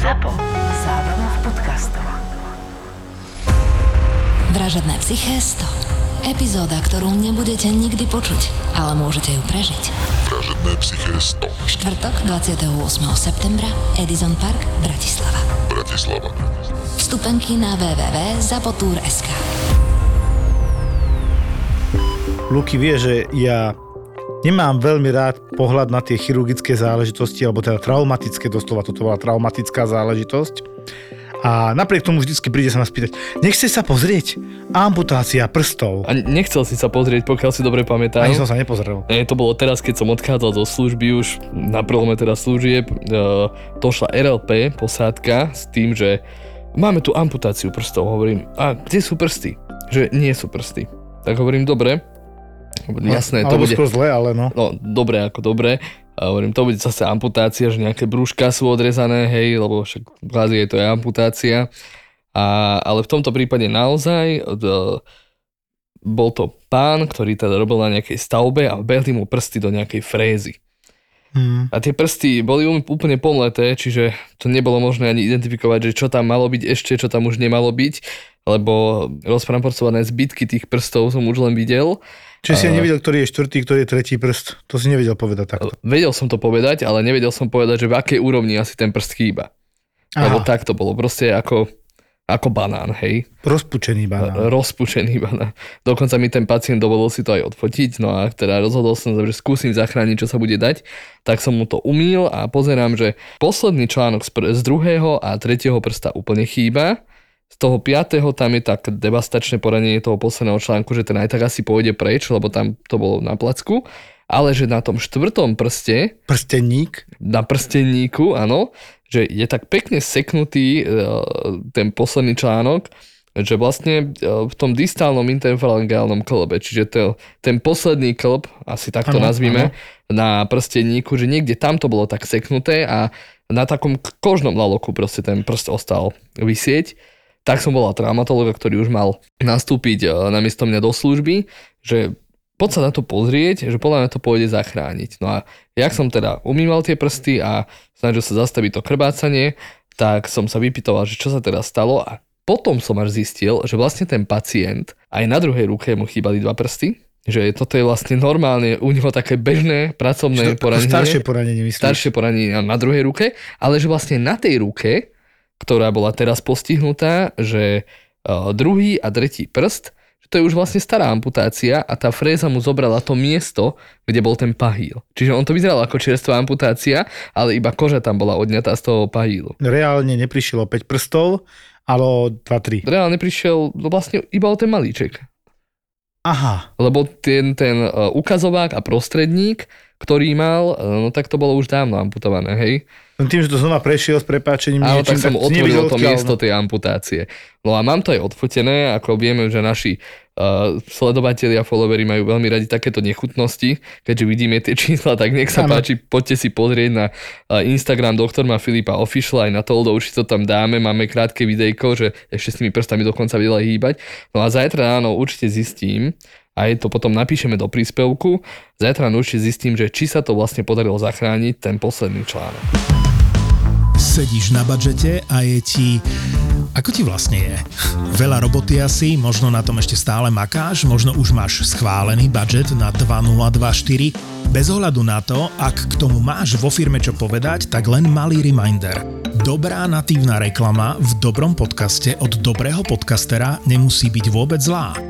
ZAPO. Zábrná v podcastov. Vražedné psyché 100. Epizóda, ktorú nebudete nikdy počuť, ale môžete ju prežiť. Vražedné psyché 100. Štvrtok 28. septembra Edison Park, Bratislava. Bratislava. Vstupenky na www.zapotur.sk Luky vie, že ja nemám veľmi rád pohľad na tie chirurgické záležitosti, alebo teda traumatické, doslova toto bola traumatická záležitosť. A napriek tomu vždycky príde sa ma spýtať, nechce sa pozrieť? Amputácia prstov. A nechcel si sa pozrieť, pokiaľ si dobre pamätám. Ani som sa nepozrel. Nie, to bolo teraz, keď som odchádzal zo služby už na prelome teda služieb, uh, došla RLP posádka s tým, že máme tu amputáciu prstov. Hovorím, a kde sú prsty? Že nie sú prsty. Tak hovorím, dobre. Jasné, to Alebo bude... skôr zle, ale no. No, dobre ako dobre. A hovorím, to bude zase amputácia, že nejaké brúška sú odrezané, hej, lebo však v Ázie to je amputácia. A, ale v tomto prípade naozaj d, bol to pán, ktorý teda robil na nejakej stavbe a vbehli mu prsty do nejakej frézy. Hmm. A tie prsty boli um- úplne pomleté, čiže to nebolo možné ani identifikovať, že čo tam malo byť ešte, čo tam už nemalo byť, lebo rozpraporcované zbytky tých prstov som už len videl. Čiže si A- nevidel, ktorý je štvrtý, ktorý je tretí prst. To si nevedel povedať takto. Vedel som to povedať, ale nevedel som povedať, že v akej úrovni asi ten prst chýba. Lebo Aha, tak to bolo, proste ako, ako banán, hej. rozpučený banán. Rozpušený banán. Dokonca mi ten pacient dovolil si to aj odfotiť, no a teda rozhodol som sa, že skúsim zachrániť, čo sa bude dať. Tak som mu to umýl a pozerám, že posledný článok z, pr- z druhého a tretieho prsta úplne chýba. Z toho piatého tam je tak devastačné poranenie toho posledného článku, že ten aj tak asi pôjde preč, lebo tam to bolo na placku. Ale že na tom štvrtom prste Prstenník. na prstenníku, áno, že je tak pekne seknutý e, ten posledný článok, že vlastne e, v tom distálnom interfalangeálnom klbe, čiže to, ten posledný klb, asi takto Áno, nazvime, na prstenníku, že niekde tam to bolo tak seknuté a na takom kožnom laloku proste ten prst ostal vysieť. Tak som volal traumatologa, ktorý už mal nastúpiť e, namiesto mňa do služby, že poď sa na to pozrieť, že podľa mňa to pôjde zachrániť. No a jak som teda umýval tie prsty a snažil sa zastaviť to krbácanie, tak som sa vypytoval, že čo sa teda stalo a potom som až zistil, že vlastne ten pacient, aj na druhej ruke mu chýbali dva prsty, že toto je vlastne normálne u neho také bežné pracovné Ako poranenie. staršie poranenie, myslíš? staršie poranenie na druhej ruke, ale že vlastne na tej ruke, ktorá bola teraz postihnutá, že uh, druhý a tretí prst, že to je už vlastne stará amputácia a tá fréza mu zobrala to miesto, kde bol ten pahýl. Čiže on to vyzeral ako čerstvá amputácia, ale iba koža tam bola odňatá z toho pahýlu. Reálne neprišiel o 5 prstov, ale o 2-3. Reálne prišiel no vlastne iba o ten malíček. Aha, Lebo ten, ten uh, ukazovák a prostredník, ktorý mal, uh, no tak to bolo už dávno amputované, hej? len tým, že to znova prešiel s prepáčením Áno, tak som si otvoril to miesto no. tej amputácie. No a mám to aj odfotené, ako vieme, že naši uh, sledovatelia, followery majú veľmi radi takéto nechutnosti, keďže vidíme tie čísla, tak nech sa Áno. páči, poďte si pozrieť na uh, Instagram doktorma Filipa Official, aj na Toldo určite to tam dáme, máme krátke videjko, že ešte s tými prstami dokonca vedela hýbať. No a zajtra ráno určite zistím, aj to potom napíšeme do príspevku, zajtra určite zistím, že či sa to vlastne podarilo zachrániť ten posledný článok. Sedíš na budžete a je ti... Ako ti vlastne je? Veľa roboty asi, možno na tom ešte stále makáš, možno už máš schválený budget na 2024. Bez ohľadu na to, ak k tomu máš vo firme čo povedať, tak len malý reminder. Dobrá natívna reklama v dobrom podcaste od dobrého podcastera nemusí byť vôbec zlá.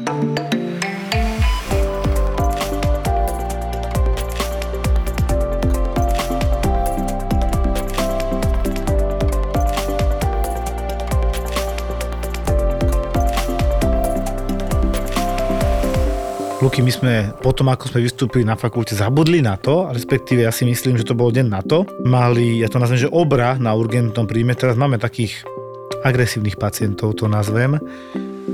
Luky, my sme potom, ako sme vystúpili na fakulte, zabudli na to, respektíve ja si myslím, že to bol deň na to. Mali, ja to nazvem, že obra na urgentnom príjme. Teraz máme takých agresívnych pacientov, to nazvem.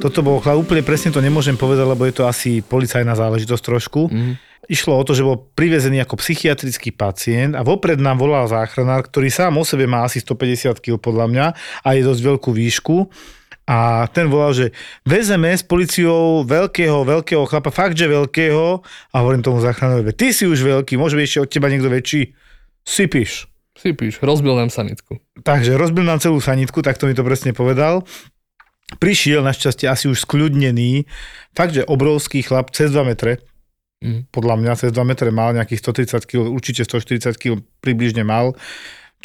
Toto bolo, úplne presne to nemôžem povedať, lebo je to asi policajná záležitosť trošku. Mhm. Išlo o to, že bol privezený ako psychiatrický pacient a vopred nám volal záchranár, ktorý sám o sebe má asi 150 kg podľa mňa a je dosť veľkú výšku. A ten volal, že vezeme s policiou veľkého, veľkého chlapa, fakt, že veľkého. A hovorím tomu záchranárovi, ty si už veľký, môže byť ešte od teba niekto väčší. Sypíš. Si píš, rozbil nám sanitku. Takže rozbil nám celú sanitku, tak to mi to presne povedal. Prišiel našťastie asi už skľudnený, fakt, že obrovský chlap, cez 2 metre, Mhm. podľa mňa cez 2 metre mal nejakých 130 kg, určite 140 kg približne mal.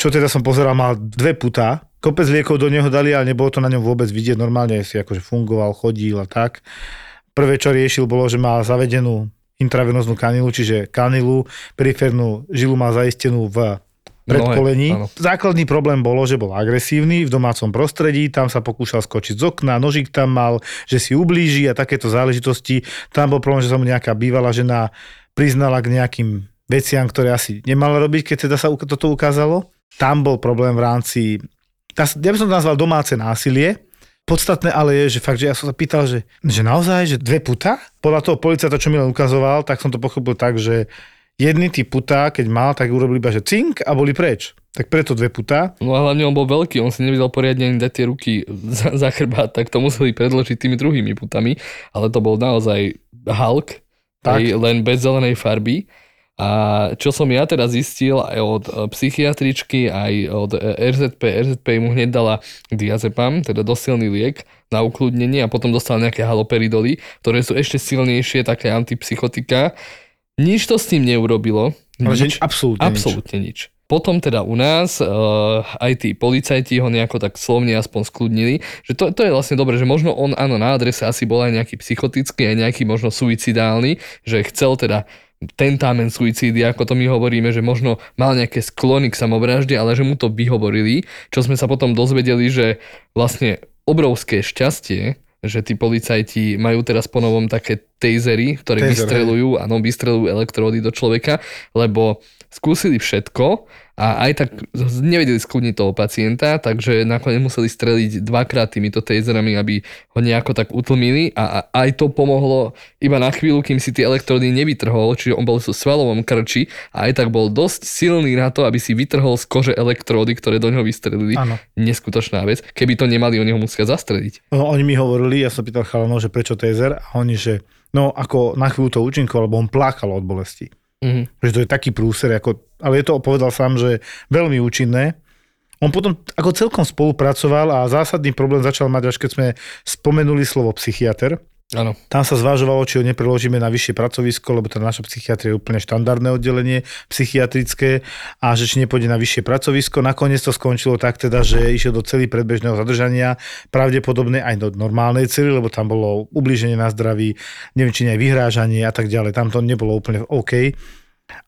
Čo teda som pozeral, mal dve putá, kopec liekov do neho dali, ale nebolo to na ňom vôbec vidieť, normálne si akože fungoval, chodil a tak. Prvé, čo riešil, bolo, že má zavedenú intravenóznu kanilu, čiže kanilu, periférnu žilu má zaistenú v predkolení. áno. Základný problém bolo, že bol agresívny v domácom prostredí, tam sa pokúšal skočiť z okna, nožík tam mal, že si ublíži a takéto záležitosti. Tam bol problém, že sa mu nejaká bývalá žena priznala k nejakým veciam, ktoré asi nemala robiť, keď teda sa toto ukázalo. Tam bol problém v rámci, ja by som to nazval domáce násilie. Podstatné ale je, že fakt, že ja som sa pýtal, že, že naozaj, že dve puta? Podľa toho policajta, čo mi len ukazoval, tak som to pochopil tak, že jedný typ puta, keď mal, tak urobili iba, že cink a boli preč. Tak preto dve puta. No a hlavne on bol veľký, on si nevedel poriadne dať tie ruky za, za chrbát, tak to museli predložiť tými druhými putami, ale to bol naozaj Hulk, Tak. aj len bez zelenej farby. A čo som ja teda zistil aj od e, psychiatričky, aj od e, RZP, RZP mu hneď dala diazepam, teda dosilný liek na ukludnenie a potom dostal nejaké haloperidoly, ktoré sú ešte silnejšie, také antipsychotika. Nič to s tým neurobilo. Nič. absolútne, Absolútne nič. Potom teda u nás uh, aj tí policajti ho nejako tak slovne aspoň skľudnili, že to, to je vlastne dobre, že možno on áno na adrese asi bol aj nejaký psychotický, aj nejaký možno suicidálny, že chcel teda tentámen suicídy, ako to my hovoríme, že možno mal nejaké sklony k samovražde, ale že mu to vyhovorili, čo sme sa potom dozvedeli, že vlastne obrovské šťastie, že tí policajti majú teraz po novom také tasery, ktoré Taser, vystrelujú, áno, vystrelujú elektródy do človeka, lebo skúsili všetko a aj tak nevedeli skúniť toho pacienta, takže nakoniec museli streliť dvakrát týmito taserami, aby ho nejako tak utlmili a, aj to pomohlo iba na chvíľu, kým si tie elektrody nevytrhol, čiže on bol v svalovom krči a aj tak bol dosť silný na to, aby si vytrhol z kože elektródy, ktoré do neho vystrelili. Áno. Neskutočná vec. Keby to nemali, oni ho musia zastreliť. No, oni mi hovorili, ja som pýtal chalanov, že prečo taser a oni, že no ako na chvíľu to účinkovalo, lebo on plákal od bolesti. Mhm. Že to je taký prúser, ako, ale je to, povedal sám, že veľmi účinné. On potom ako celkom spolupracoval a zásadný problém začal mať, až keď sme spomenuli slovo psychiatr. Áno. Tam sa zvažovalo, či ho nepreložíme na vyššie pracovisko, lebo tá naša psychiatria je úplne štandardné oddelenie psychiatrické a že či nepôjde na vyššie pracovisko. Nakoniec to skončilo tak teda, že išiel do celý predbežného zadržania, pravdepodobne aj do normálnej cely, lebo tam bolo ublíženie na zdraví, neviem, či aj vyhrážanie a tak ďalej. Tam to nebolo úplne OK.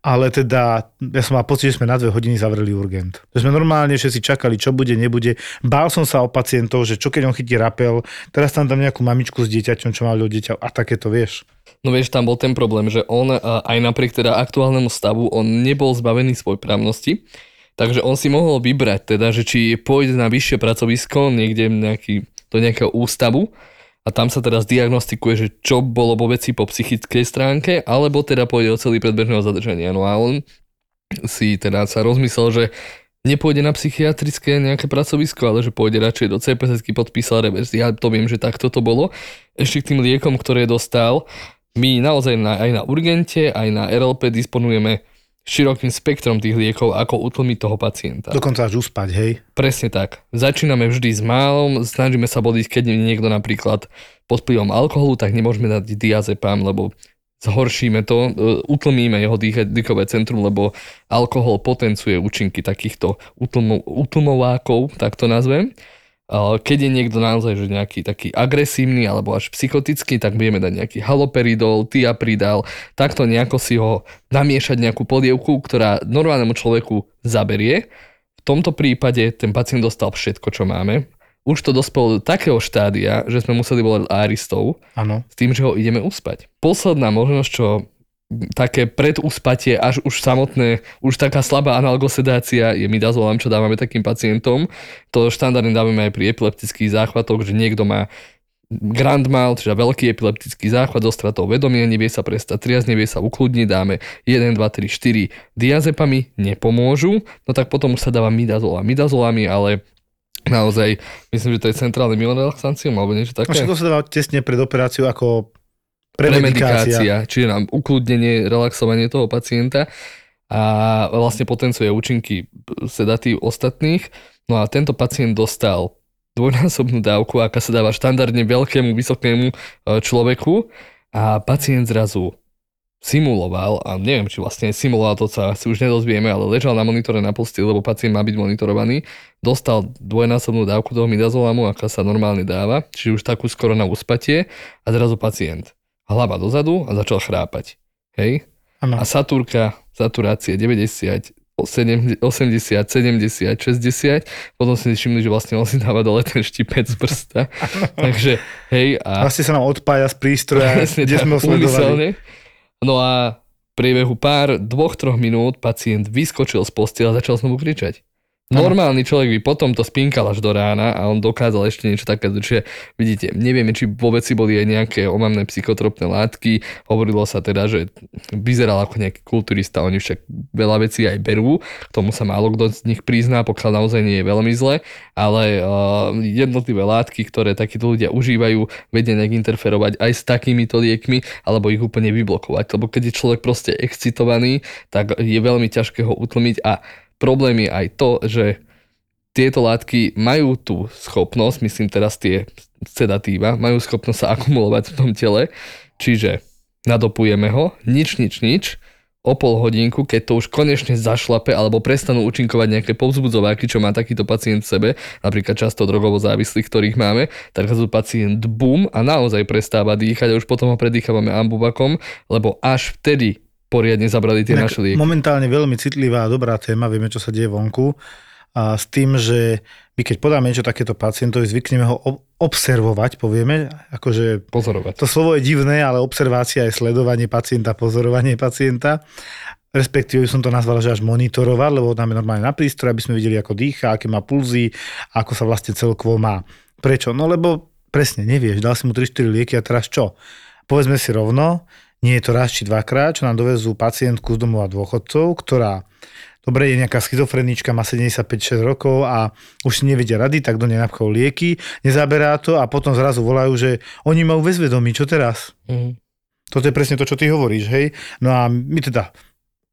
Ale teda, ja som mal pocit, že sme na dve hodiny zavreli urgent. Že sme normálne všetci čakali, čo bude, nebude. Bál som sa o pacientov, že čo keď on chytí rapel, teraz tam dám nejakú mamičku s dieťaťom, čo má dieťa a takéto, vieš. No vieš, tam bol ten problém, že on aj napriek teda aktuálnemu stavu, on nebol zbavený svoj právnosti, takže on si mohol vybrať teda, že či pôjde na vyššie pracovisko, niekde nejaký, do nejakého ústavu a tam sa teraz diagnostikuje, že čo bolo vo veci po psychickej stránke, alebo teda pôjde o celý predbežného zadržania. No a on si teda sa rozmyslel, že nepôjde na psychiatrické nejaké pracovisko, ale že pôjde radšej do CPS, podpísal revers. Ja to viem, že takto to bolo. Ešte k tým liekom, ktoré dostal, my naozaj na, aj na urgente, aj na RLP disponujeme širokým spektrom tých liekov, ako utlmiť toho pacienta. Dokonca až uspať, hej. Presne tak. Začíname vždy s málom, snažíme sa bodiť, keď niekto napríklad pod vplyvom alkoholu, tak nemôžeme dať diazepam, lebo zhoršíme to, e, utlmíme jeho dýchové centrum, lebo alkohol potenciuje účinky takýchto utlmo- utlmovákov, tak to nazvem. Keď je niekto naozaj že nejaký taký agresívny alebo až psychotický, tak vieme dať nejaký haloperidol, tiapridal, takto nejako si ho namiešať nejakú polievku, ktorá normálnemu človeku zaberie. V tomto prípade ten pacient dostal všetko, čo máme. Už to dospelo do takého štádia, že sme museli volať aristov s tým, že ho ideme uspať. Posledná možnosť, čo také preduspatie, až už samotné, už taká slabá analgosedácia je midazolam, čo dávame takým pacientom. To štandardne dávame aj pri epileptických záchvatoch, že niekto má grand mal, čiže veľký epileptický záchvat, dostratou vedomia, nevie sa prestať triasť, nevie sa ukludniť, dáme 1, 2, 3, 4 diazepami, nepomôžu, no tak potom už sa dáva midazol a midazolami, ale naozaj, myslím, že to je centrálny myorelaxancium alebo niečo také. Však to sa dáva tesne pred operáciou ako premedikácia. čiže nám ukludnenie, relaxovanie toho pacienta a vlastne potenciuje účinky sedatív ostatných. No a tento pacient dostal dvojnásobnú dávku, aká sa dáva štandardne veľkému, vysokému e, človeku a pacient zrazu simuloval, a neviem, či vlastne simuloval, to sa si už nedozvieme, ale ležal na monitore na posteli, lebo pacient má byť monitorovaný, dostal dvojnásobnú dávku toho midazolamu, aká sa normálne dáva, čiže už takú skoro na uspatie a zrazu pacient hlava dozadu a začal chrápať. Hej? Áno. A satúrka, saturácie 90, 80, 70, 60, potom si všimli, že vlastne on si dáva dole ten štipec z prsta. Takže, hej, a Vlastne sa nám odpája z prístroja, Presne kde sme ho sledovali. No a v priebehu pár, dvoch, troch minút pacient vyskočil z postela a začal znovu kričať. Normálny človek by potom to spinkal až do rána a on dokázal ešte niečo také, čiže vidíte, nevieme, či vo veci boli aj nejaké omamné psychotropné látky, hovorilo sa teda, že vyzeral ako nejaký kulturista, oni však veľa vecí aj berú, k tomu sa málo kto z nich prizná, pokiaľ naozaj nie je veľmi zle, ale uh, jednotlivé látky, ktoré takíto ľudia užívajú, vedia nejak interferovať aj s takýmito liekmi, alebo ich úplne vyblokovať, lebo keď je človek proste excitovaný, tak je veľmi ťažké ho utlmiť a problém je aj to, že tieto látky majú tú schopnosť, myslím teraz tie sedatíva, majú schopnosť sa akumulovať v tom tele, čiže nadopujeme ho, nič, nič, nič, o pol hodinku, keď to už konečne zašlape alebo prestanú účinkovať nejaké povzbudzováky, čo má takýto pacient v sebe, napríklad často drogovo závislých, ktorých máme, tak zrazu pacient bum a naozaj prestáva dýchať a už potom ho predýchávame ambubakom, lebo až vtedy poriadne zabrali tie naše lieky. Momentálne veľmi citlivá a dobrá téma, vieme, čo sa deje vonku. A s tým, že my keď podáme niečo takéto pacientovi, zvykneme ho ob- observovať, povieme, akože Pozorovať. to slovo je divné, ale observácia je sledovanie pacienta, pozorovanie pacienta. Respektíve som to nazval, že až monitorovať, lebo dáme normálne na prístroj, aby sme videli, ako dýcha, aké má pulzy, ako sa vlastne celkovo má. Prečo? No lebo presne nevieš, dal si mu 3-4 lieky a teraz čo? Povedzme si rovno, nie je to raz či dvakrát, čo nám dovezú pacientku z domova dôchodcov, ktorá Dobre, je nejaká schizofrenička, má 75-6 rokov a už si nevedia rady, tak do nej napchajú lieky, nezaberá to a potom zrazu volajú, že oni majú väzvedomí, čo teraz? Mhm. Toto je presne to, čo ty hovoríš, hej? No a my teda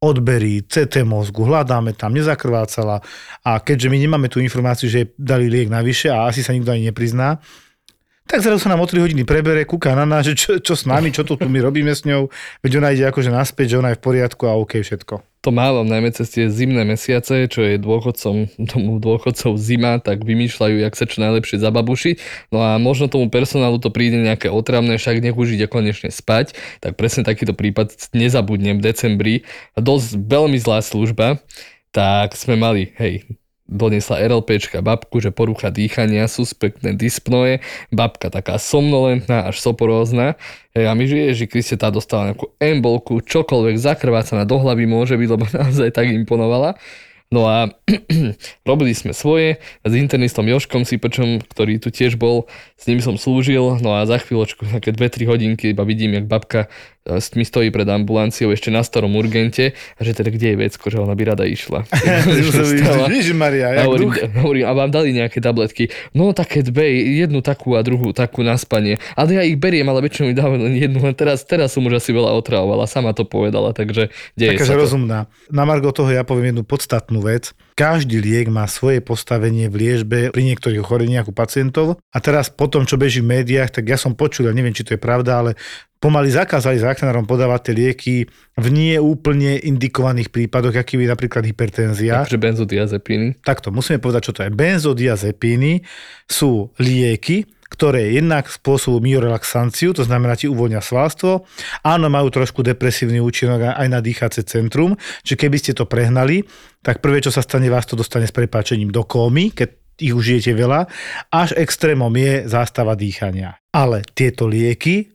odberí, CT mozgu, hľadáme tam, nezakrvácala a keďže my nemáme tú informáciu, že dali liek navyše a asi sa nikto ani neprizná, tak zrazu sa nám o 3 hodiny prebere, kúka na nás, že čo, čo s nami, čo tu, tu my robíme s ňou, veď ona ide akože naspäť, že ona je v poriadku a OK všetko. To mávam najmä cez tie zimné mesiace, čo je dôchodcom, tomu dôchodcov zima, tak vymýšľajú, jak sa čo najlepšie zababušiť. No a možno tomu personálu to príde nejaké otravné, však nech už ide konečne spať. Tak presne takýto prípad nezabudnem v decembri. Dosť veľmi zlá služba. Tak sme mali, hej, doniesla RLPčka babku, že porucha dýchania, suspektné dyspnoje, babka taká somnolentná až soporózna. Hej, a my, že Ježi Kriste, tá dostala nejakú embolku, čokoľvek zakrvácaná do hlavy môže byť, lebo naozaj tak imponovala. No a robili sme svoje s internistom Joškom Sipačom, ktorý tu tiež bol, s ním som slúžil, no a za chvíľočku, také 2-3 hodinky, iba vidím, jak babka e, mi stojí pred ambulanciou ešte na starom urgente a že teda kde je vecko, že ona by rada išla. Ježiš Maria, A jak hovorím, hovorím, a vám dali nejaké tabletky? No také dve, jednu takú a druhú takú na spanie. Ale ja ich beriem, ale väčšinou mi dávam len jednu. A teraz, teraz som už asi veľa otravovala, sama to povedala, takže deje Taká, sa to. rozumná. Na Margo toho ja poviem jednu podstatnú vec. Každý liek má svoje postavenie v liežbe pri niektorých ochoreniach u pacientov. A teraz po tom, čo beží v médiách, tak ja som počul, ja neviem, či to je pravda, ale pomaly zakázali záchranárom podávať tie lieky v nie úplne indikovaných prípadoch, aký je napríklad hypertenzia. Takže benzodiazepíny. Takto, musíme povedať, čo to je. Benzodiazepíny sú lieky, ktoré jednak spôsobujú myorelaxanciu, to znamená, ti uvoľnia svalstvo. Áno, majú trošku depresívny účinok aj na dýchacie centrum, čiže keby ste to prehnali, tak prvé, čo sa stane, vás to dostane s prepáčením do kómy, keď ich užijete veľa, až extrémom je zástava dýchania. Ale tieto lieky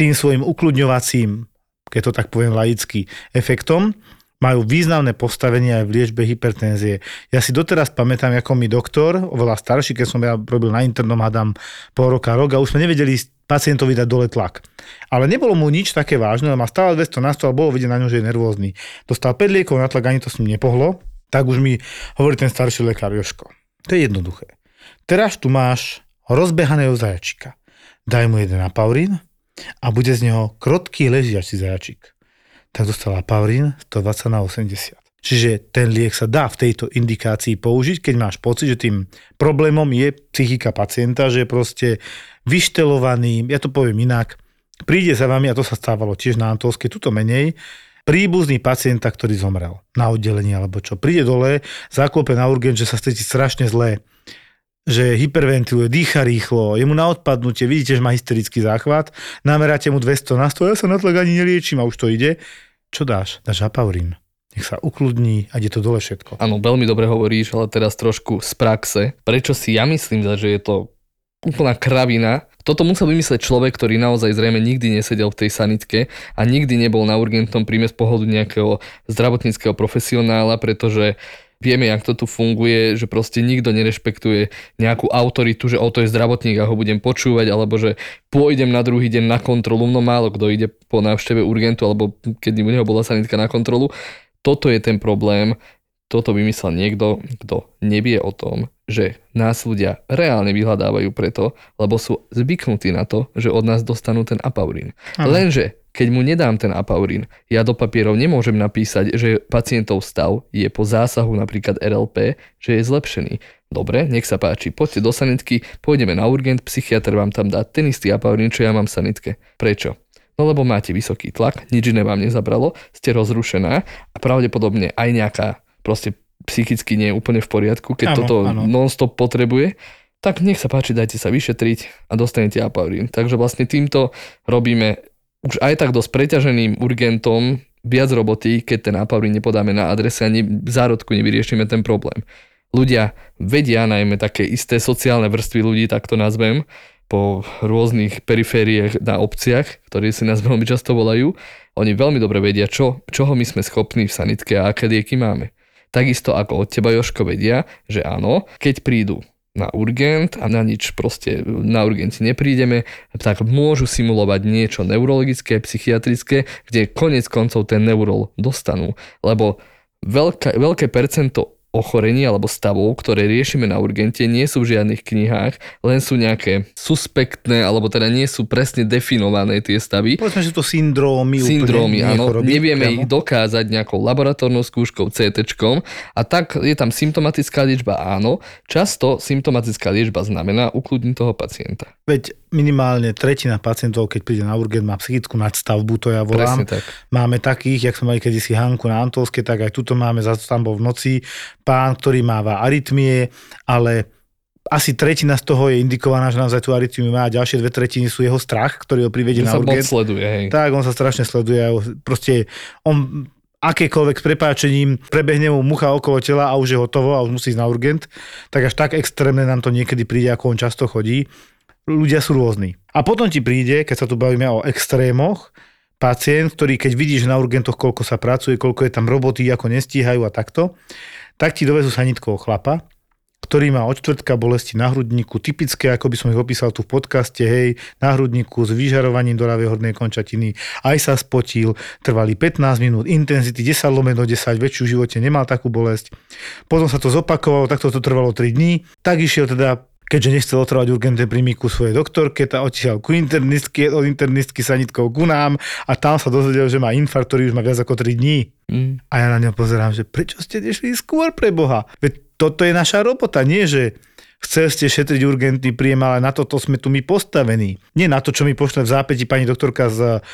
tým svojim ukludňovacím, keď to tak poviem laicky, efektom, majú významné postavenie aj v liečbe hypertenzie. Ja si doteraz pamätám, ako mi doktor, oveľa starší, keď som ja robil na internom, hádam pol roka, rok a už sme nevedeli pacientovi dať dole tlak. Ale nebolo mu nič také vážne, ale má stále 200 na 100 a bolo vidieť na ňom, že je nervózny. Dostal 5 liekov na tlak, ani to s ním nepohlo, tak už mi hovorí ten starší lekár Joško. To je jednoduché. Teraz tu máš rozbehaného zajačika. Daj mu jeden apaurín a bude z neho krotký ležiaci zajačik tak dostala Paurín 120 na 80. Čiže ten liek sa dá v tejto indikácii použiť, keď máš pocit, že tým problémom je psychika pacienta, že je proste vyštelovaný, ja to poviem inak, príde za vami, a to sa stávalo tiež na Antolske, tuto menej, príbuzný pacienta, ktorý zomrel na oddelení alebo čo. Príde dole, zaklope na urgent, že sa cíti strašne zlé, že hyperventiluje, dýcha rýchlo, je mu na odpadnutie, vidíte, že má hysterický záchvat, nameráte mu 200 na 100, ja sa na tlak ani neliečím a už to ide. Čo dáš? Dáš apaurín. Nech sa ukludní a ide to dole všetko. Áno, veľmi dobre hovoríš, ale teraz trošku z praxe. Prečo si ja myslím, že je to úplná kravina. Toto musel vymyslieť človek, ktorý naozaj zrejme nikdy nesedel v tej sanitke a nikdy nebol na urgentnom príjme z pohľadu nejakého zdravotníckého profesionála, pretože vieme, jak to tu funguje, že proste nikto nerešpektuje nejakú autoritu, že o to je zdravotník a ho budem počúvať, alebo že pôjdem na druhý deň na kontrolu, no málo kto ide po návšteve urgentu, alebo keď u neho bola sanitka na kontrolu. Toto je ten problém, toto vymyslel niekto, kto nevie o tom, že nás ľudia reálne vyhľadávajú preto, lebo sú zvyknutí na to, že od nás dostanú ten apaurín. Lenže keď mu nedám ten apaurín, ja do papierov nemôžem napísať, že pacientov stav je po zásahu napríklad RLP, že je zlepšený. Dobre, nech sa páči, poďte do sanitky, pôjdeme na urgent, psychiatr vám tam dá ten istý apaurín, čo ja mám v sanitke. Prečo? No lebo máte vysoký tlak, nič iné vám nezabralo, ste rozrušená a pravdepodobne aj nejaká proste psychicky nie je úplne v poriadku, keď Áno, toto áno. non-stop potrebuje, tak nech sa páči, dajte sa vyšetriť a dostanete apaurín. Takže vlastne týmto robíme už aj tak dosť preťaženým urgentom viac roboty, keď ten apaurín nepodáme na adrese a ne, v zárodku nevyriešime ten problém. Ľudia vedia, najmä také isté sociálne vrstvy ľudí, tak to nazvem, po rôznych perifériách na obciach, ktorí si nás veľmi často volajú, oni veľmi dobre vedia, čo, čoho my sme schopní v sanitke a aké lieky máme. Takisto ako od teba, Joško, vedia, že áno, keď prídu na urgent a na nič proste na urgente neprídeme, tak môžu simulovať niečo neurologické, psychiatrické, kde konec koncov ten neurol dostanú. Lebo veľké, veľké percento ochorení alebo stavov, ktoré riešime na urgente, nie sú v žiadnych knihách, len sú nejaké suspektné, alebo teda nie sú presne definované tie stavy. Povedzme, že to syndrómy. Syndrómy, úplne, áno. choroby, Nevieme priamo. ich dokázať nejakou laboratórnou skúškou, CT. A tak je tam symptomatická liečba, áno. Často symptomatická liečba znamená ukludniť toho pacienta. Veď minimálne tretina pacientov, keď príde na urgent, má psychickú nadstavbu, to ja volám. Presne tak. Máme takých, jak sme mali kedysi Hanku na Antolske, tak aj tuto máme, zase tam bol v noci pán, ktorý máva arytmie, ale asi tretina z toho je indikovaná, že naozaj tú arytmiu má a ďalšie dve tretiny sú jeho strach, ktorý ho privedie na sa urgent. sleduje, hej. Tak, on sa strašne sleduje. Proste on akékoľvek s prepáčením prebehne mu mucha okolo tela a už je hotovo a už musí ísť na urgent, tak až tak extrémne nám to niekedy príde, ako on často chodí. Ľudia sú rôzni. A potom ti príde, keď sa tu bavíme o extrémoch, pacient, ktorý keď vidí, že na urgentoch koľko sa pracuje, koľko je tam roboty, ako nestíhajú a takto, tak ti dovezú sanitkoho chlapa, ktorý má od čtvrtka bolesti na hrudníku, typické, ako by som ich opísal tu v podcaste, hej, na hrudníku s vyžarovaním do ľavej hornej končatiny, aj sa spotil, trvali 15 minút, intenzity 10 lomeno 10, väčšiu v živote nemal takú bolesť. Potom sa to zopakovalo, takto to trvalo 3 dní, tak išiel teda keďže nechcel otrvať urgentné príjmy ku svojej doktorke, tá odtiaľ ku internistke, od internistky sanitkou ku nám a tam sa dozvedel, že má infarkt, ktorý už má viac ako 3 dní. Mm. A ja na ňo pozerám, že prečo ste nešli skôr pre Boha? Veď toto je naša robota, nie že chceli ste šetriť urgentný príjem, ale na toto sme tu my postavení. Nie na to, čo mi pošle v zápäti pani doktorka z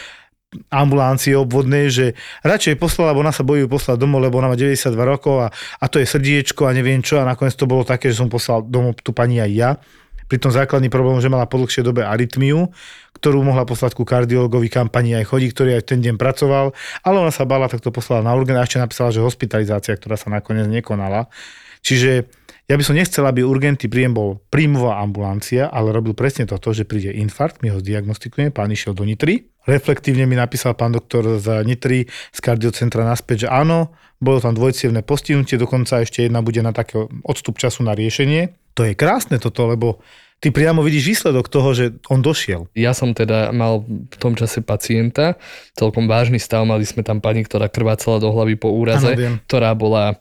ambulancie obvodnej, že radšej poslala, lebo ona sa bojí poslať domov, lebo ona má 92 rokov a, a to je srdiečko a neviem čo a nakoniec to bolo také, že som poslal domov tú pani aj ja. Pri tom základný problém, že mala po dlhšej dobe arytmiu, ktorú mohla poslať ku kardiologovi kampani aj chodí, ktorý aj ten deň pracoval, ale ona sa bala, tak to poslala na urgent a ešte napísala, že hospitalizácia, ktorá sa nakoniec nekonala. Čiže ja by som nechcel, aby urgentný príjem bol príjmová ambulancia, ale robil presne toto, že príde infarkt, my ho zdiagnostikujeme, pán išiel do Nitry, reflektívne mi napísal pán doktor z Nitry z kardiocentra naspäť, že áno, bolo tam dvojcievné postihnutie, dokonca ešte jedna bude na taký odstup času na riešenie. To je krásne toto, lebo ty priamo vidíš výsledok toho, že on došiel. Ja som teda mal v tom čase pacienta, celkom vážny stav, mali sme tam pani, ktorá krvácala do hlavy po úraze, viem. ktorá bola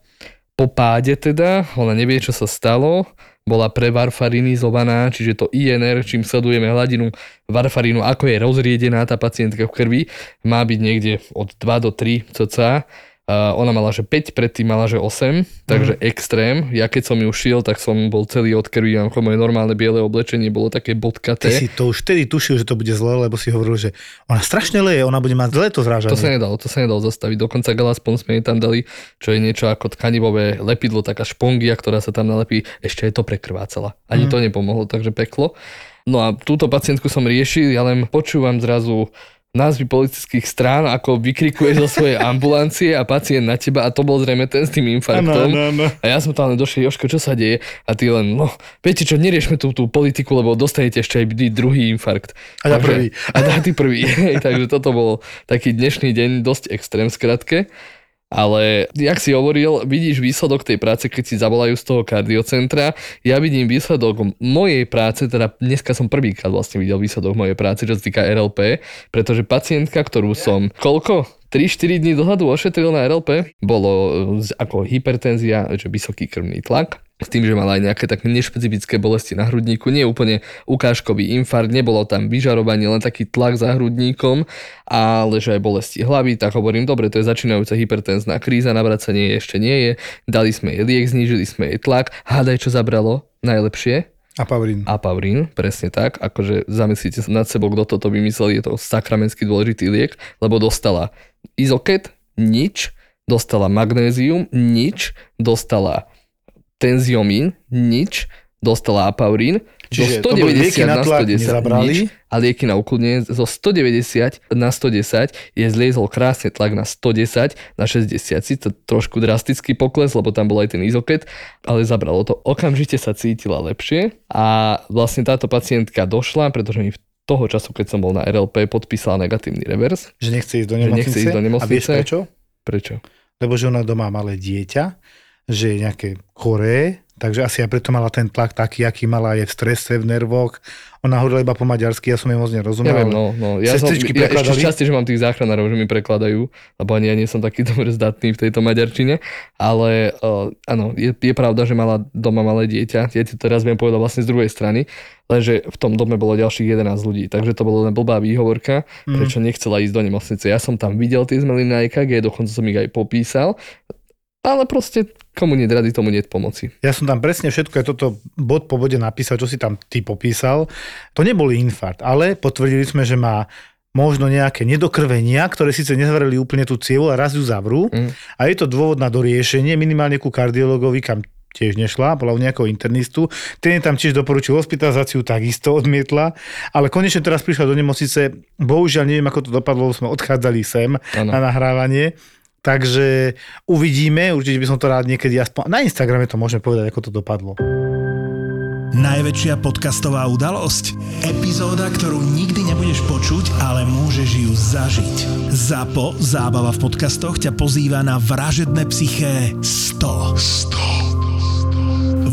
po páde teda, ona nevie, čo sa stalo, bola prevarfarinizovaná, čiže to INR, čím sledujeme hladinu varfarínu, ako je rozriedená tá pacientka v krvi, má byť niekde od 2 do 3 cca. Uh, ona mala, že 5, predtým mala, že 8, takže extrém. Ja keď som ju šiel, tak som bol celý od krvi, a moje normálne biele oblečenie bolo také Ty bodkaté. si to už vtedy tušil, že to bude zle, lebo si hovoril, že ona strašne leje, ona bude mať zle to zrážanie. To sa nedalo, to sa nedalo zastaviť. Dokonca galaspon sme jej tam dali, čo je niečo ako tkanivové lepidlo, taká špongia, ktorá sa tam nalepí, ešte aj to prekrvácala. Ani to nepomohlo, takže peklo. No a túto pacientku som riešil, ja len počúvam zrazu názvy politických strán, ako vykrikuje zo svojej ambulancie a pacient na teba a to bol zrejme ten s tým infarktom. Áno, áno, áno. A ja som tam len došiel, Joško, čo sa deje? A ty len, no, viete čo, neriešme tú, tú politiku, lebo dostanete ešte aj druhý infarkt. A ja prvý. A ja ty prvý. Takže toto bol taký dnešný deň, dosť extrém skratke. Ale, jak si hovoril, vidíš výsledok tej práce, keď si zavolajú z toho kardiocentra. Ja vidím výsledok mojej práce, teda dneska som prvýkrát vlastne videl výsledok mojej práce, čo sa týka RLP, pretože pacientka, ktorú som, koľko? 3-4 dní dozadu ošetril na RLP, bolo e, ako hypertenzia, že vysoký krvný tlak, s tým, že mala aj nejaké také nešpecifické bolesti na hrudníku, nie úplne ukážkový infarkt, nebolo tam vyžarovanie, len taký tlak za hrudníkom, ale že aj bolesti hlavy, tak hovorím, dobre, to je začínajúca hypertenzná kríza, navracanie ešte nie je, dali sme jej liek, znížili sme jej tlak, hádaj, čo zabralo najlepšie, A. Apaurín, presne tak, akože zamyslíte sa nad sebou, kto toto vymyslel, je to sakramensky dôležitý liek, lebo dostala izoket, nič, dostala magnézium, nič, dostala tenziomín, nič, dostala apaurín, Čiže zo to boli lieky 190 na na tlak, 110 nezabrali? nič, a lieky na ukludnenie zo 190 na 110 je zliezol krásne tlak na 110 na 60. Sice trošku drastický pokles, lebo tam bol aj ten izoket, ale zabralo to. Okamžite sa cítila lepšie a vlastne táto pacientka došla, pretože mi v toho času, keď som bol na RLP, podpísala negatívny revers. Že nechce ísť do nemocnice. nechce ísť do A vieš nemocnice. prečo? Prečo? Lebo že ona doma malé dieťa, že je nejaké choré, takže asi aj preto mala ten tlak taký, aký mala, je v strese, v nervoch. Ona hovorila iba po maďarsky, ja som jej moc nerozumel. Neviem, no, no. Ja, som, ja ešte šťastie, že mám tých záchranárov, že mi prekladajú, lebo ani ja nie som taký dobre zdatný v tejto maďarčine, ale uh, áno, je, je pravda, že mala doma malé dieťa, ja ti teraz viem povedať vlastne z druhej strany, lenže v tom dome bolo ďalších 11 ľudí, takže to bolo len blbá výhovorka, Mhm. prečo nechcela ísť do nemocnice. Ja som tam videl tie zmeny na EKG, dokonca som ich aj popísal, ale proste komu nie rady, tomu nie pomoci. Ja som tam presne všetko, aj toto bod po bode napísal, čo si tam ty popísal. To nebol infarkt, ale potvrdili sme, že má možno nejaké nedokrvenia, ktoré síce nezvarili úplne tú cievu a raz ju zavrú. Mm. A je to dôvod na doriešenie, minimálne ku kardiologovi, kam tiež nešla, bola u nejakého internistu. Ten jej tam tiež doporučil hospitalizáciu, takisto odmietla, ale konečne teraz prišla do nemocnice. Bohužiaľ neviem, ako to dopadlo, sme odchádzali sem Áno. na nahrávanie. Takže uvidíme, určite by som to rád niekedy aspoň... Na Instagrame to môžeme povedať, ako to dopadlo. Najväčšia podcastová udalosť? Epizóda, ktorú nikdy nebudeš počuť, ale môžeš ju zažiť. ZAPO, zábava v podcastoch, ťa pozýva na vražedné psyché 100. 100.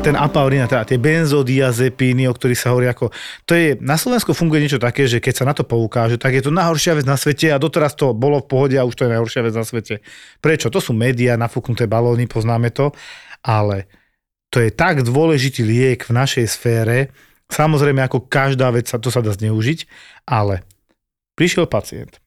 ten apaurín teda tie benzodiazepíny, o ktorých sa hovorí ako... To je, na Slovensku funguje niečo také, že keď sa na to poukáže, tak je to najhoršia vec na svete a doteraz to bolo v pohode a už to je najhoršia vec na svete. Prečo? To sú médiá, nafúknuté balóny, poznáme to, ale to je tak dôležitý liek v našej sfére, samozrejme ako každá vec to sa dá zneužiť, ale prišiel pacient,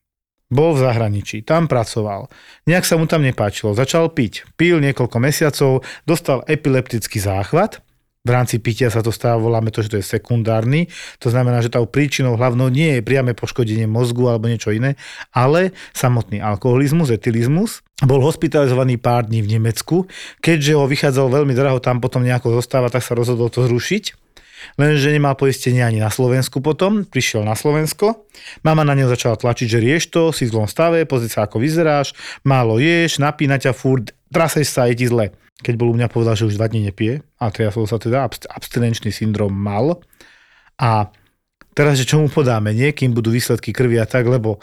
bol v zahraničí, tam pracoval, nejak sa mu tam nepáčilo, začal piť, pil niekoľko mesiacov, dostal epileptický záchvat v rámci pitia sa to stáva, voláme to, že to je sekundárny. To znamená, že tou príčinou hlavnou nie je priame poškodenie mozgu alebo niečo iné, ale samotný alkoholizmus, etilizmus. Bol hospitalizovaný pár dní v Nemecku. Keďže ho vychádzalo veľmi draho tam potom nejako zostáva, tak sa rozhodol to zrušiť. Lenže nemal poistenie ani na Slovensku potom, prišiel na Slovensko, mama na neho začala tlačiť, že rieš to, si v zlom stave, pozri sa ako vyzeráš, málo ješ, napína ťa furt, traseš sa, je ti zle keď bol u mňa povedal, že už dva dní nepije a triasol sa teda, abstinenčný syndrom mal. A teraz, že čo mu podáme, nie, kým budú výsledky krvi a tak, lebo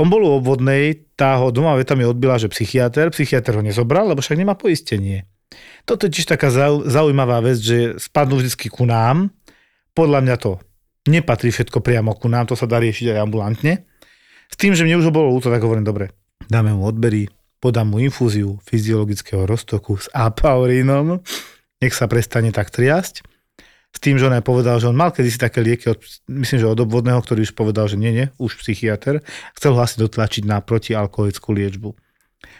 on bol u obvodnej, tá ho doma veta mi odbila, že psychiatr, psychiatr ho nezobral, lebo však nemá poistenie. Toto je tiež taká zaujímavá vec, že spadnú vždy ku nám. Podľa mňa to nepatrí všetko priamo ku nám, to sa dá riešiť aj ambulantne. S tým, že mne už bolo ľúto, tak hovorím, dobre, dáme mu odbery, podám mu infúziu fyziologického roztoku s apaurínom, nech sa prestane tak triasť. S tým, že on aj povedal, že on mal kedysi také lieky, od, myslím, že od obvodného, ktorý už povedal, že nie, nie, už psychiatr, chcel ho asi dotlačiť na protialkoholickú liečbu.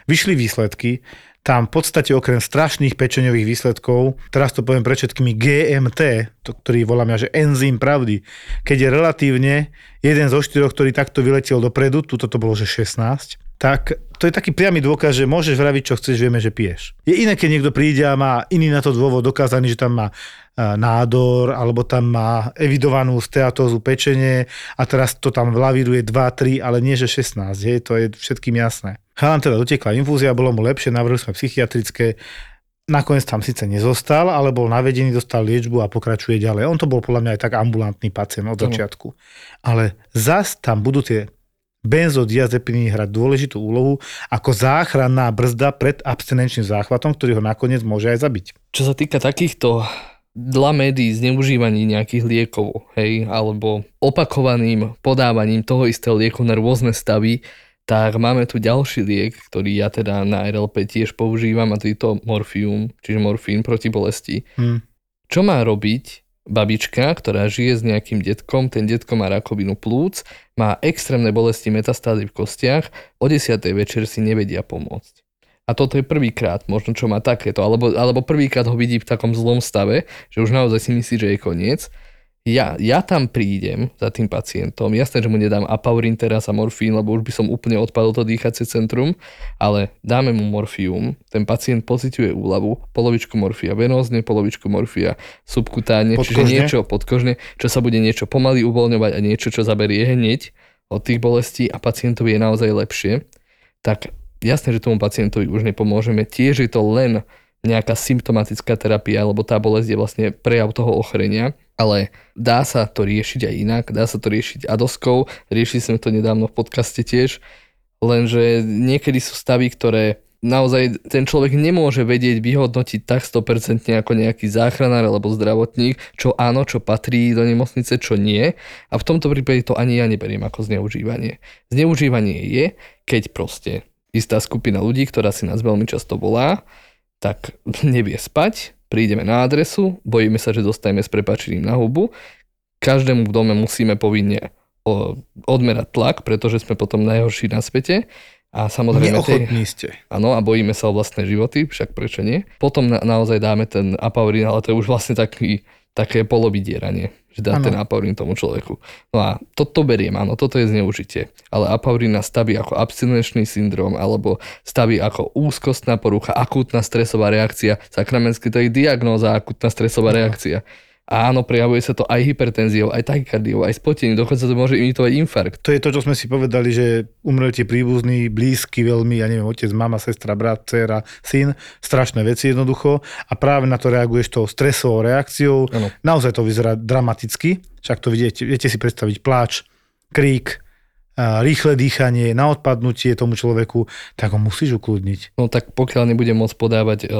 Vyšli výsledky, tam v podstate okrem strašných pečeňových výsledkov, teraz to poviem pre všetkými GMT, to, ktorý voláme, že enzym pravdy, keď je relatívne jeden zo štyroch, ktorý takto vyletel dopredu, tuto to bolo, že 16, tak to je taký priamy dôkaz, že môžeš vraviť, čo chceš, vieme, že piješ. Je iné, keď niekto príde a má iný na to dôvod dokázaný, že tam má e, nádor, alebo tam má evidovanú steatózu pečenie a teraz to tam vlavíruje 2, 3, ale nie že 16, je, to je všetkým jasné. Chalan teda dotekla infúzia, bolo mu lepšie, navrhli sme psychiatrické, nakoniec tam síce nezostal, ale bol navedený, dostal liečbu a pokračuje ďalej. On to bol podľa mňa aj tak ambulantný pacient od začiatku. Ale zas tam budú tie benzodiazepiny hrať dôležitú úlohu ako záchranná brzda pred abstinenčným záchvatom, ktorý ho nakoniec môže aj zabiť. Čo sa týka takýchto dla médií zneužívaní nejakých liekov, hej, alebo opakovaným podávaním toho istého lieku na rôzne stavy, tak máme tu ďalší liek, ktorý ja teda na RLP tiež používam a to je to morfium, čiže morfín proti bolesti. Hmm. Čo má robiť babička, ktorá žije s nejakým detkom, ten detko má rakovinu plúc, má extrémne bolesti metastázy v kostiach, o 10. večer si nevedia pomôcť. A toto je prvýkrát, možno čo má takéto, alebo, alebo prvýkrát ho vidí v takom zlom stave, že už naozaj si myslí, že je koniec ja, ja tam prídem za tým pacientom, jasné, že mu nedám apaurin teraz a morfín, lebo už by som úplne odpadol to dýchacie centrum, ale dáme mu morfium, ten pacient pociťuje úľavu, polovičku morfia venózne, polovičku morfia subkutáne, podkožne. čiže niečo podkožne, čo sa bude niečo pomaly uvoľňovať a niečo, čo zaberie hneď od tých bolestí a pacientovi je naozaj lepšie, tak jasné, že tomu pacientovi už nepomôžeme. Tiež je to len nejaká symptomatická terapia, lebo tá bolesť je vlastne prejav toho ochorenia, ale dá sa to riešiť aj inak, dá sa to riešiť adoskou, riešili sme to nedávno v podcaste tiež, lenže niekedy sú stavy, ktoré naozaj ten človek nemôže vedieť vyhodnotiť tak 100% ako nejaký záchranár alebo zdravotník, čo áno, čo patrí do nemocnice, čo nie. A v tomto prípade to ani ja neberiem ako zneužívanie. Zneužívanie je, keď proste istá skupina ľudí, ktorá si nás veľmi často volá, tak nevie spať, prídeme na adresu, bojíme sa, že dostaneme s prepačením na hubu, každému v dome musíme povinne odmerať tlak, pretože sme potom najhorší na svete. A samozrejme... Neochotní ste. Áno, a bojíme sa o vlastné životy, však prečo nie. Potom na, naozaj dáme ten apaurin, ale to je už vlastne taký, také polovydieranie že dá ano. ten apaurín tomu človeku. No a toto beriem, áno, toto je zneužitie. Ale apaurín na staví ako abstinenčný syndrom alebo staví ako úzkostná porucha, akútna stresová reakcia. Sakramentsky to je diagnóza akútna stresová ano. reakcia. Áno, prejavuje sa to aj hypertenziou, aj tachykardiou, aj spotením, dokonca to môže imitovať infarkt. To je to, čo sme si povedali, že umrel tie príbuzní, blízky veľmi, ja neviem, otec, mama, sestra, brat, dcera, syn, strašné veci jednoducho a práve na to reaguješ tou stresovou reakciou. Ano. Naozaj to vyzerá dramaticky, však to vidíte, viete si predstaviť pláč, krík, rýchle dýchanie, na odpadnutie tomu človeku, tak ho musíš ukludniť. No tak pokiaľ nebudem môcť podávať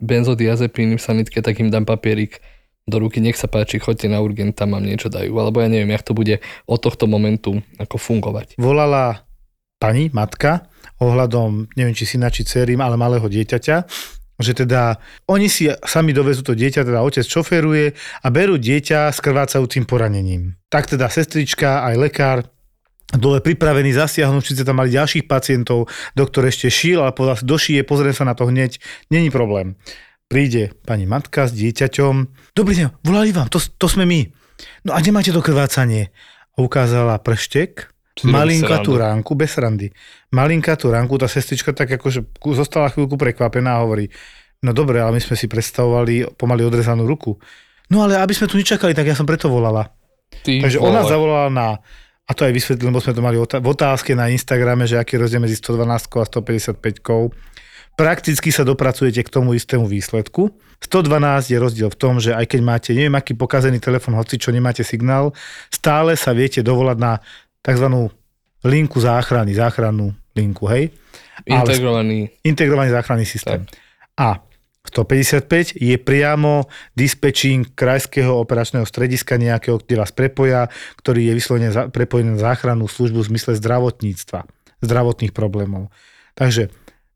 benzodiazepíny v sanitke, tak im dám papierik do ruky, nech sa páči, choďte na urgent, tam vám niečo dajú, alebo ja neviem, jak to bude od tohto momentu ako fungovať. Volala pani, matka, ohľadom, neviem, či syna, či dcery, ale malého dieťaťa, že teda oni si sami dovezú to dieťa, teda otec šoferuje a berú dieťa s krvácajúcim poranením. Tak teda sestrička, aj lekár dole pripravený zasiahnuť, síce tam mali ďalších pacientov, doktor ešte šil, ale povedal, došije, pozrie sa na to hneď, není problém príde pani matka s dieťaťom. Dobrý deň, volali vám, to, to sme my. No a kde máte to krvácanie? A ukázala prštek, malinkatú ránku, bez randy. Malinkatú ránku, tá sestrička tak akože zostala chvíľku prekvapená a hovorí, no dobre, ale my sme si predstavovali pomaly odrezanú ruku. No ale aby sme tu nečakali, tak ja som preto volala. Ty Takže vole. ona zavolala na, a to aj vysvetlil, lebo sme to mali v otázke na Instagrame, že aký rozdiel medzi 112 a 155 Prakticky sa dopracujete k tomu istému výsledku. 112 je rozdiel v tom, že aj keď máte neviem aký pokazený telefon, hoci čo nemáte signál, stále sa viete dovolať na tzv. linku záchrany, záchrannú linku, hej? Ale Integrovaný. integrovaný záchranný systém. A 155 je priamo dispečing krajského operačného strediska nejakého, kde vás prepoja, ktorý je vyslovene prepojený na záchrannú službu v zmysle zdravotníctva, zdravotných problémov. Takže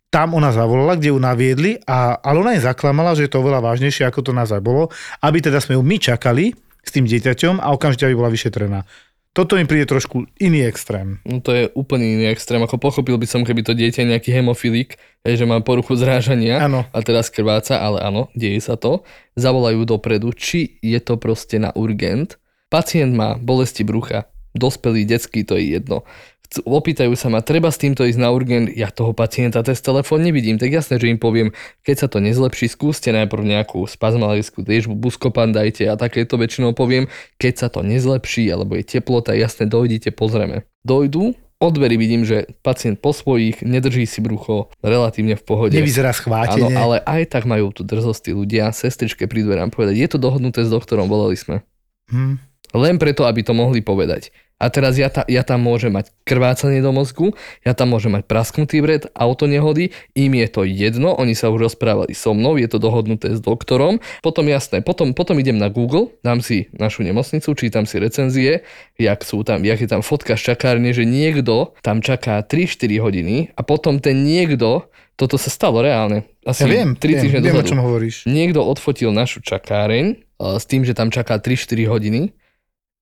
tam ona zavolala, kde ju naviedli, a, ale ona je zaklamala, že je to oveľa vážnejšie, ako to naozaj bolo, aby teda sme ju my čakali s tým dieťaťom a okamžite aby bola vyšetrená. Toto mi príde trošku iný extrém. No to je úplne iný extrém. Ako pochopil by som, keby to dieťa nejaký hemofilik, že má poruchu zrážania Áno. a teraz krváca, ale áno, deje sa to. Zavolajú dopredu, či je to proste na urgent. Pacient má bolesti brucha, dospelý, detský, to je jedno. Opýtajú sa ma, treba s týmto ísť na urgent, ja toho pacienta cez telefón nevidím, tak jasné, že im poviem, keď sa to nezlepší, skúste najprv nejakú spazmalickú liežbu, buskopan dajte a takéto väčšinou poviem, keď sa to nezlepší, alebo je teplota, jasne, dojdite, pozrieme. Dojdú, od dverí vidím, že pacient po svojich, nedrží si brucho, relatívne v pohode. Nevyzerá Áno, schvátene. ale aj tak majú tu drzosti ľudia, sestričke pri dverám povedať, je to dohodnuté s doktorom, volali sme. Hm. Len preto, aby to mohli povedať. A teraz ja, ta, ja tam môžem mať krvácanie do mozgu, ja tam môžem mať prasknutý vred, auto nehody, im je to jedno, oni sa už rozprávali so mnou, je to dohodnuté s doktorom. Potom jasné, potom, potom idem na Google, dám si našu nemocnicu, čítam si recenzie, jak, sú tam, jak je tam fotka z čakárne, že niekto tam čaká 3-4 hodiny a potom ten niekto, toto sa stalo reálne, asi Ja viem, 3 viem, viem, o dozadu. čom hovoríš. Niekto odfotil našu čakáreň eh, s tým, že tam čaká 3-4 hodiny.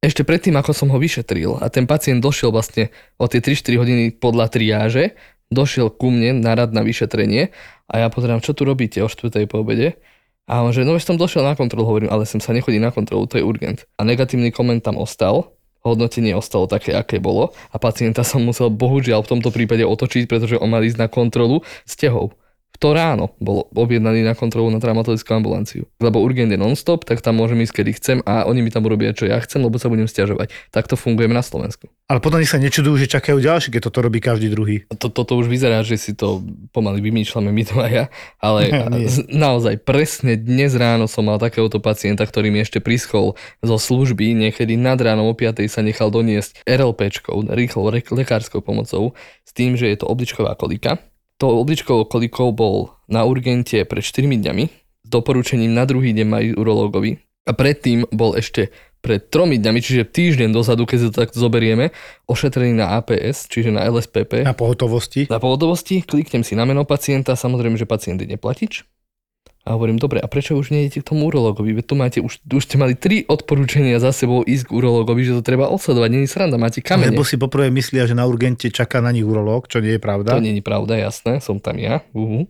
Ešte predtým, ako som ho vyšetril a ten pacient došiel vlastne o tie 3-4 hodiny podľa triáže, došiel ku mne na rad na vyšetrenie a ja pozerám, čo tu robíte o 4. po obede. A on že, no veď som došiel na kontrolu, hovorím, ale sem sa nechodí na kontrolu, to je urgent. A negatívny koment tam ostal, hodnotenie ostalo také, aké bolo a pacienta som musel bohužiaľ v tomto prípade otočiť, pretože on mal ísť na kontrolu s tehou. V to ráno bol objednaný na kontrolu na traumatologickú ambulanciu. Lebo urgent je non-stop, tak tam môžem ísť, kedy chcem a oni mi tam urobia, čo ja chcem, lebo sa budem stiažovať. Takto fungujeme na Slovensku. Ale potom nech sa nečudujú, že čakajú ďalší, keď toto robí každý druhý. To, toto už vyzerá, že si to pomaly vymýšľame my dvaja, ale Nie. z- naozaj presne dnes ráno som mal takéhoto pacienta, ktorý mi ešte prischol zo služby, niekedy nad ránom o 5 sa nechal doniesť RLPčkou, rýchlou re- lekárskou pomocou, s tým, že je to obličková kolika. To obličkovou kolikou bol na urgente pred 4 dňami s doporučením na druhý deň mať urológovi a predtým bol ešte pred tromi dňami, čiže týždeň dozadu, keď sa to takto zoberieme, ošetrený na APS, čiže na LSPP. Na pohotovosti. Na pohotovosti kliknem si na meno pacienta, samozrejme, že pacient je neplatič. A hovorím, dobre, a prečo už nejdete k tomu urologovi? Veď tu máte, už, už ste mali tri odporúčania za sebou ísť k urologovi, že to treba odsledovať, není sranda, máte kamene. Lebo si poprvé myslia, že na urgente čaká na nich urológ, čo nie je pravda. To není pravda, jasné, som tam ja. Uhu.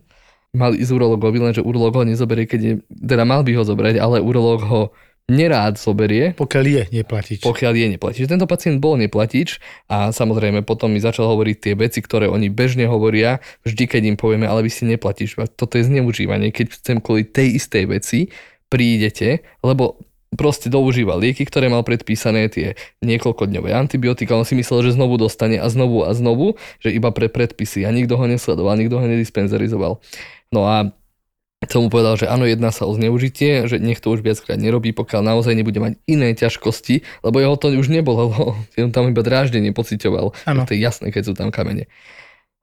Mal ísť urologovi, lenže urolog ho nezoberie, keď je, teda mal by ho zobrať, ale urolog ho nerád zoberie, Pokiaľ je neplatič. pokiaľ je neplatič. Tento pacient bol neplatič a samozrejme potom mi začal hovoriť tie veci, ktoré oni bežne hovoria, vždy keď im povieme, ale vy si neplatíš. A Toto je zneužívanie, keď chcem kvôli tej istej veci prídete, lebo proste doužíva lieky, ktoré mal predpísané, tie niekoľkodňové antibiotika, on si myslel, že znovu dostane a znovu a znovu, že iba pre predpisy a nikto ho nesledoval, nikto ho nedispenzarizoval. No a som mu povedal, že áno, jedná sa o zneužitie, že nech to už viackrát nerobí, pokiaľ naozaj nebude mať iné ťažkosti, lebo jeho to už nebolo, on tam iba dráždenie pocitoval. Áno. To je jasné, keď sú tam kamene.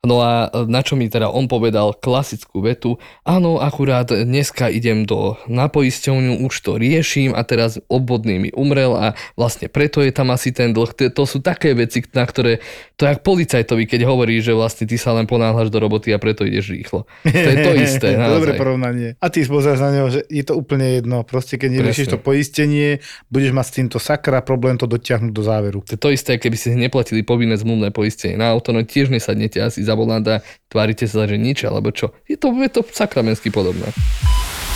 No a na čo mi teda on povedal klasickú vetu, áno, akurát dneska idem do na poisťovňu, už to riešim a teraz obvodný mi umrel a vlastne preto je tam asi ten dlh. To, sú také veci, na ktoré, to je jak policajtovi, keď hovorí, že vlastne ty sa len ponáhľaš do roboty a preto ideš rýchlo. To je to isté. Dobré naozaj. porovnanie. A ty pozrieš na neho, že je to úplne jedno. Proste keď neriešiš to poistenie, budeš mať s týmto sakra problém to dotiahnuť do záveru. To je to isté, keby ste neplatili povinné zmluvné poistenie na auto, no tiež nesadnete asi za volant a tvárite sa, že nič, alebo čo. Je to, je to sakramensky podobné.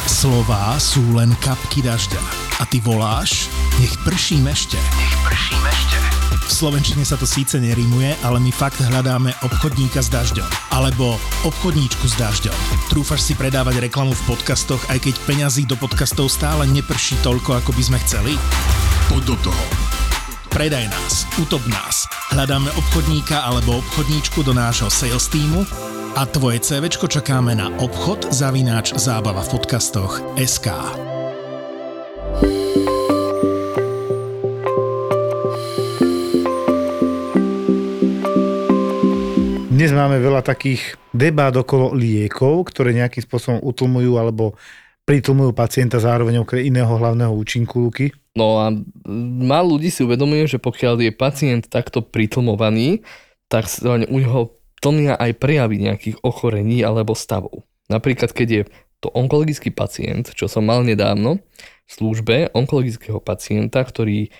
Slová sú len kapky dažďa. A ty voláš, nech prší mešte. Nech prší mešte. V slovenčine sa to síce nerímuje, ale my fakt hľadáme obchodníka s dažďom. Alebo obchodníčku s dažďom. Trúfaš si predávať reklamu v podcastoch, aj keď peňazí do podcastov stále neprší toľko, ako by sme chceli? Poď do toho. Predaj nás, utop nás. Hľadáme obchodníka alebo obchodníčku do nášho sales týmu a tvoje CVčko čakáme na obchod zavináč zábava v podcastoch SK. Dnes máme veľa takých debát okolo liekov, ktoré nejakým spôsobom utlmujú alebo pritlmujú pacienta zároveň okrem iného hlavného účinku luky. No a málo ľudí si uvedomuje, že pokiaľ je pacient takto pritlmovaný, tak u neho tlmia aj prejavy nejakých ochorení alebo stavov. Napríklad, keď je to onkologický pacient, čo som mal nedávno v službe onkologického pacienta, ktorý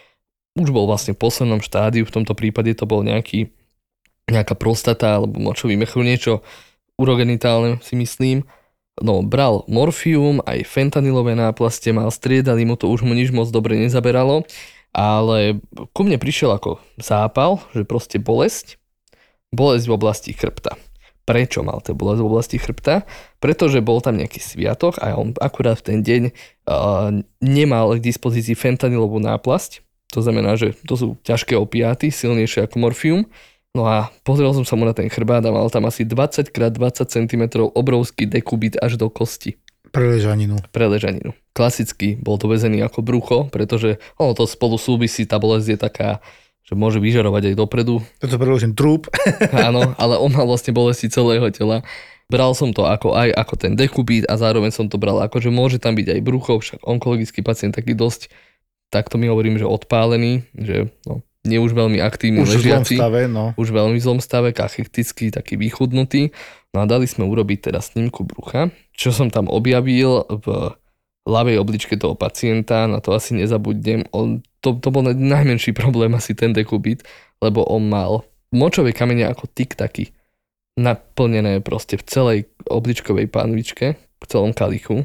už bol vlastne v poslednom štádiu, v tomto prípade to bol nejaký, nejaká prostata alebo močový mechúr, niečo urogenitálne si myslím. No, bral morfium, aj fentanylové náplaste mal, striedali mu to, už mu nič moc dobre nezaberalo, ale ku mne prišiel ako zápal, že proste bolesť, bolesť v oblasti chrbta. Prečo mal to bolesť v oblasti chrbta? Pretože bol tam nejaký sviatok a on akurát v ten deň uh, nemal k dispozícii fentanylovú náplasť. To znamená, že to sú ťažké opiáty, silnejšie ako morfium. No a pozrel som sa mu na ten chrbát a mal tam asi 20 x 20 cm obrovský dekubit až do kosti. Preležaninu. Preležaninu. Klasicky bol to vezený ako brucho, pretože ono to spolu súvisí, tá bolesť je taká, že môže vyžarovať aj dopredu. Toto preložím trúb. Áno, ale on mal vlastne bolesti celého tela. Bral som to ako aj ako ten dekubit a zároveň som to bral ako, že môže tam byť aj brucho, však onkologický pacient taký dosť, takto mi hovorím, že odpálený, že no, nie už veľmi aktívny Už v zlom ležiaci, stave, no. už veľmi v zlom stave, kachektický, taký vychudnutý. No a dali sme urobiť teda snímku brucha, čo som tam objavil v ľavej obličke toho pacienta, na to asi nezabudnem. On, to, to bol najmenší problém asi ten dekubit, lebo on mal močové kamene ako tik taký naplnené proste v celej obličkovej panvičke, v celom kalichu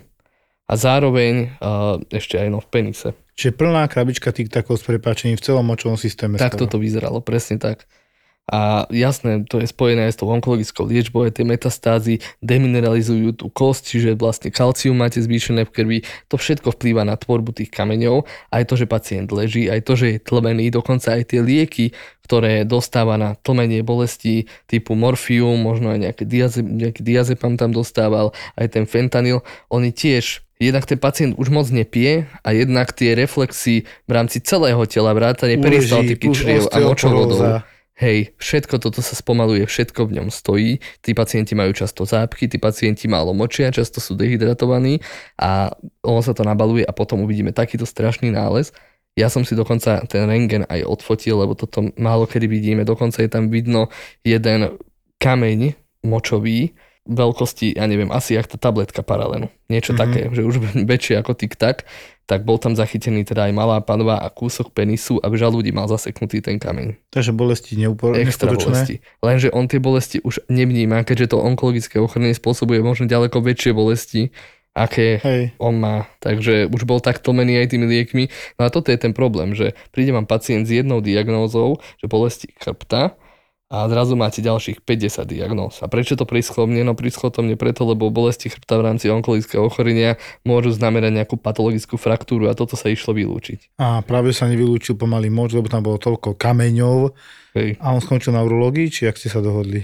a zároveň uh, ešte aj no v penise. Čiže plná krabička takov s prepáčením v celom močovom systéme. Tak skoro. toto vyzeralo, presne tak. A jasné, to je spojené aj s tou onkologickou liečbou, aj tie metastázy demineralizujú tú kosť, čiže vlastne kalcium máte zvýšené v krvi, to všetko vplýva na tvorbu tých kameňov, aj to, že pacient leží, aj to, že je tlmený, dokonca aj tie lieky, ktoré dostáva na tlmenie bolesti typu morfium, možno aj nejaký, diaze, nejaký diazepam tam dostával, aj ten fentanyl, oni tiež jednak ten pacient už moc nepije a jednak tie reflexy v rámci celého tela, vrátane peristaltiky čriev a močovodov. Hej, všetko toto sa spomaluje, všetko v ňom stojí. Tí pacienti majú často zápchy, tí pacienti málo močia, často sú dehydratovaní a ono sa to nabaluje a potom uvidíme takýto strašný nález. Ja som si dokonca ten rengen aj odfotil, lebo toto málo kedy vidíme. Dokonca je tam vidno jeden kameň močový, veľkosti, ja neviem, asi jak tá tabletka paralenu. Niečo Mhm. mm-hmm. také, že už väčšie ako tik-tak, tak bol tam zachytený teda aj malá panva a kúsok penisu a v žalúdi mal zaseknutý ten kameň. Takže bolesti neupor- Extra bolesti. Lenže on tie bolesti už nevníma, keďže to onkologické ochorenie spôsobuje možno ďaleko väčšie bolesti, aké Hej. on má. Takže už bol tak tlmený aj tými liekmi. No a toto je ten problém, že príde vám pacient s jednou diagnózou, že bolesti chrbta a zrazu máte ďalších 50 diagnóz. A prečo to prischlo mne? No prischlo to mne preto, lebo bolesti chrbta v rámci onkologického ochorenia môžu znamenať nejakú patologickú fraktúru a toto sa išlo vylúčiť. A práve sa nevylúčil pomaly moč, lebo tam bolo toľko kameňov Hej. a on skončil na urológii, či ak ste sa dohodli?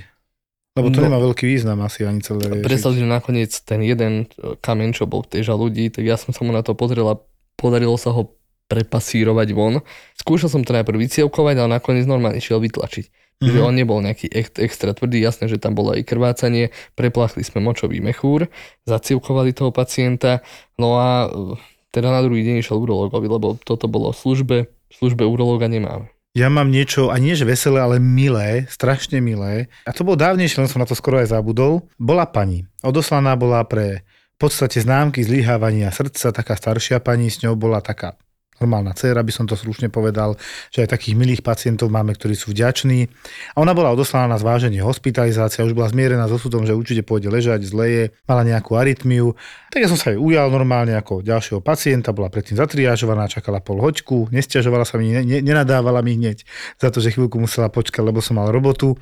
Lebo to No. nemá veľký význam asi ani celé. Predstav, že nakoniec ten jeden e, kameň, čo bol v tej žalúdi, tak ja som sa mu na to pozrel a podarilo sa ho prepasírovať von. Skúšal som to najprv vycievkovať, ale nakoniec normálne išiel vytlačiť. Čiže Mhm. on nebol nejaký extra tvrdý, jasné, že tam bolo aj krvácanie, preplachli sme močový mechúr, zacievkovali toho pacienta, no a e, teda na druhý deň išiel urológovi, lebo toto bolo v službe, v službe urológa nemáme. Ja mám niečo, a nie že veselé, ale milé, strašne milé. A to bolo dávnejšie, len som na to skoro aj zabudol. Bola pani. Odoslaná bola pre v podstate známky zlyhávania srdca, taká staršia pani, s ňou bola taká normálna dcera, by som to slušne povedal, že aj takých milých pacientov máme, ktorí sú vďační. A ona bola odoslaná na zváženie hospitalizácia, už bola zmierená s osudom, že určite pôjde ležať, zle je, mala nejakú arytmiu. Tak ja som sa jej ujal normálne ako ďalšieho pacienta, bola predtým zatriažovaná, čakala pol hoďku, nestiažovala sa mi, ne, nenadávala mi hneď za to, že chvíľku musela počkať, lebo som mal robotu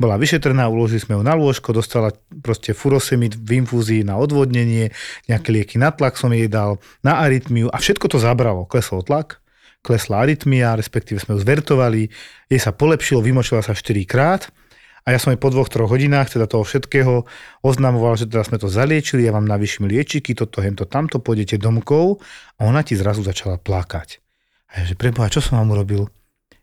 bola vyšetrená, uložili sme ju na lôžko, dostala proste furosemid v infúzii na odvodnenie, nejaké lieky na tlak som jej dal, na arytmiu a všetko to zabralo. Klesol tlak, klesla arytmia, respektíve sme ju zvertovali, jej sa polepšilo, vymočila sa 4 krát a ja som jej po dvoch, troch hodinách teda toho všetkého oznamoval, že teda sme to zaliečili, ja vám navýšim liečiky, toto, hento, tamto, pôjdete domkov a ona ti zrazu začala plakať. A ja, že preboha, čo som vám urobil?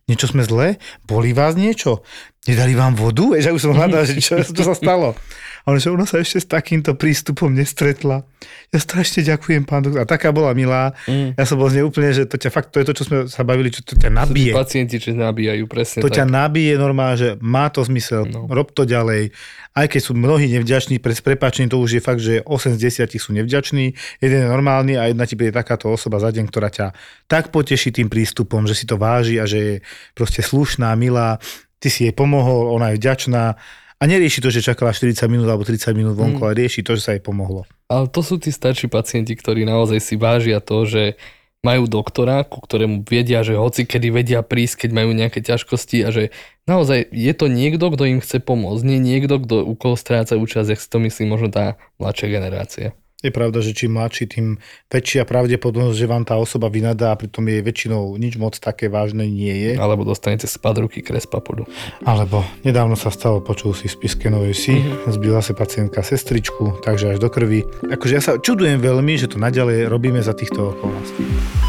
Niečo sme zle? Boli vás niečo? Nedali vám vodu? Vieš, ja už som hľadal, že čo, čo sa stalo. A on, že ona sa ešte s takýmto prístupom nestretla. Ja strašne ďakujem, pán doktor. A taká bola milá. Mm. Ja som bol z nej úplne, že to ťa fakt, to je to, čo sme sa bavili, čo to ťa nabije. Pacienti, čo nabíjajú, presne To tak. ťa nabije normálne, že má to zmysel, no. rob to ďalej. Aj keď sú mnohí nevďační, pre prepačení to už je fakt, že 8 z 10 sú nevďační, jeden je normálny a jedna ti príde takáto osoba za deň, ktorá ťa tak poteší tým prístupom, že si to váži a že je proste slušná, milá, ty si jej pomohol, ona je vďačná a nerieši to, že čakala 40 minút alebo 30 minút vonku, mm. ale rieši to, že sa jej pomohlo. Ale to sú tí starší pacienti, ktorí naozaj si vážia to, že majú doktora, ku ktorému vedia, že hoci kedy vedia prísť, keď majú nejaké ťažkosti a že naozaj je to niekto, kto im chce pomôcť, nie niekto, kto u koho stráca účasť, jak si to myslí možno tá mladšia generácia. Je pravda, že čím mladší, tým väčšia pravdepodobnosť, že vám tá osoba vynadá a pritom je väčšinou nič moc také vážne nie je. Alebo dostanete spad ruky kres papudu. Alebo nedávno sa stalo, počul si v spiske Novej si, mm-hmm. zbila sa pacientka sestričku, takže až do krvi. Akože ja sa čudujem veľmi, že to naďalej robíme za týchto okolností.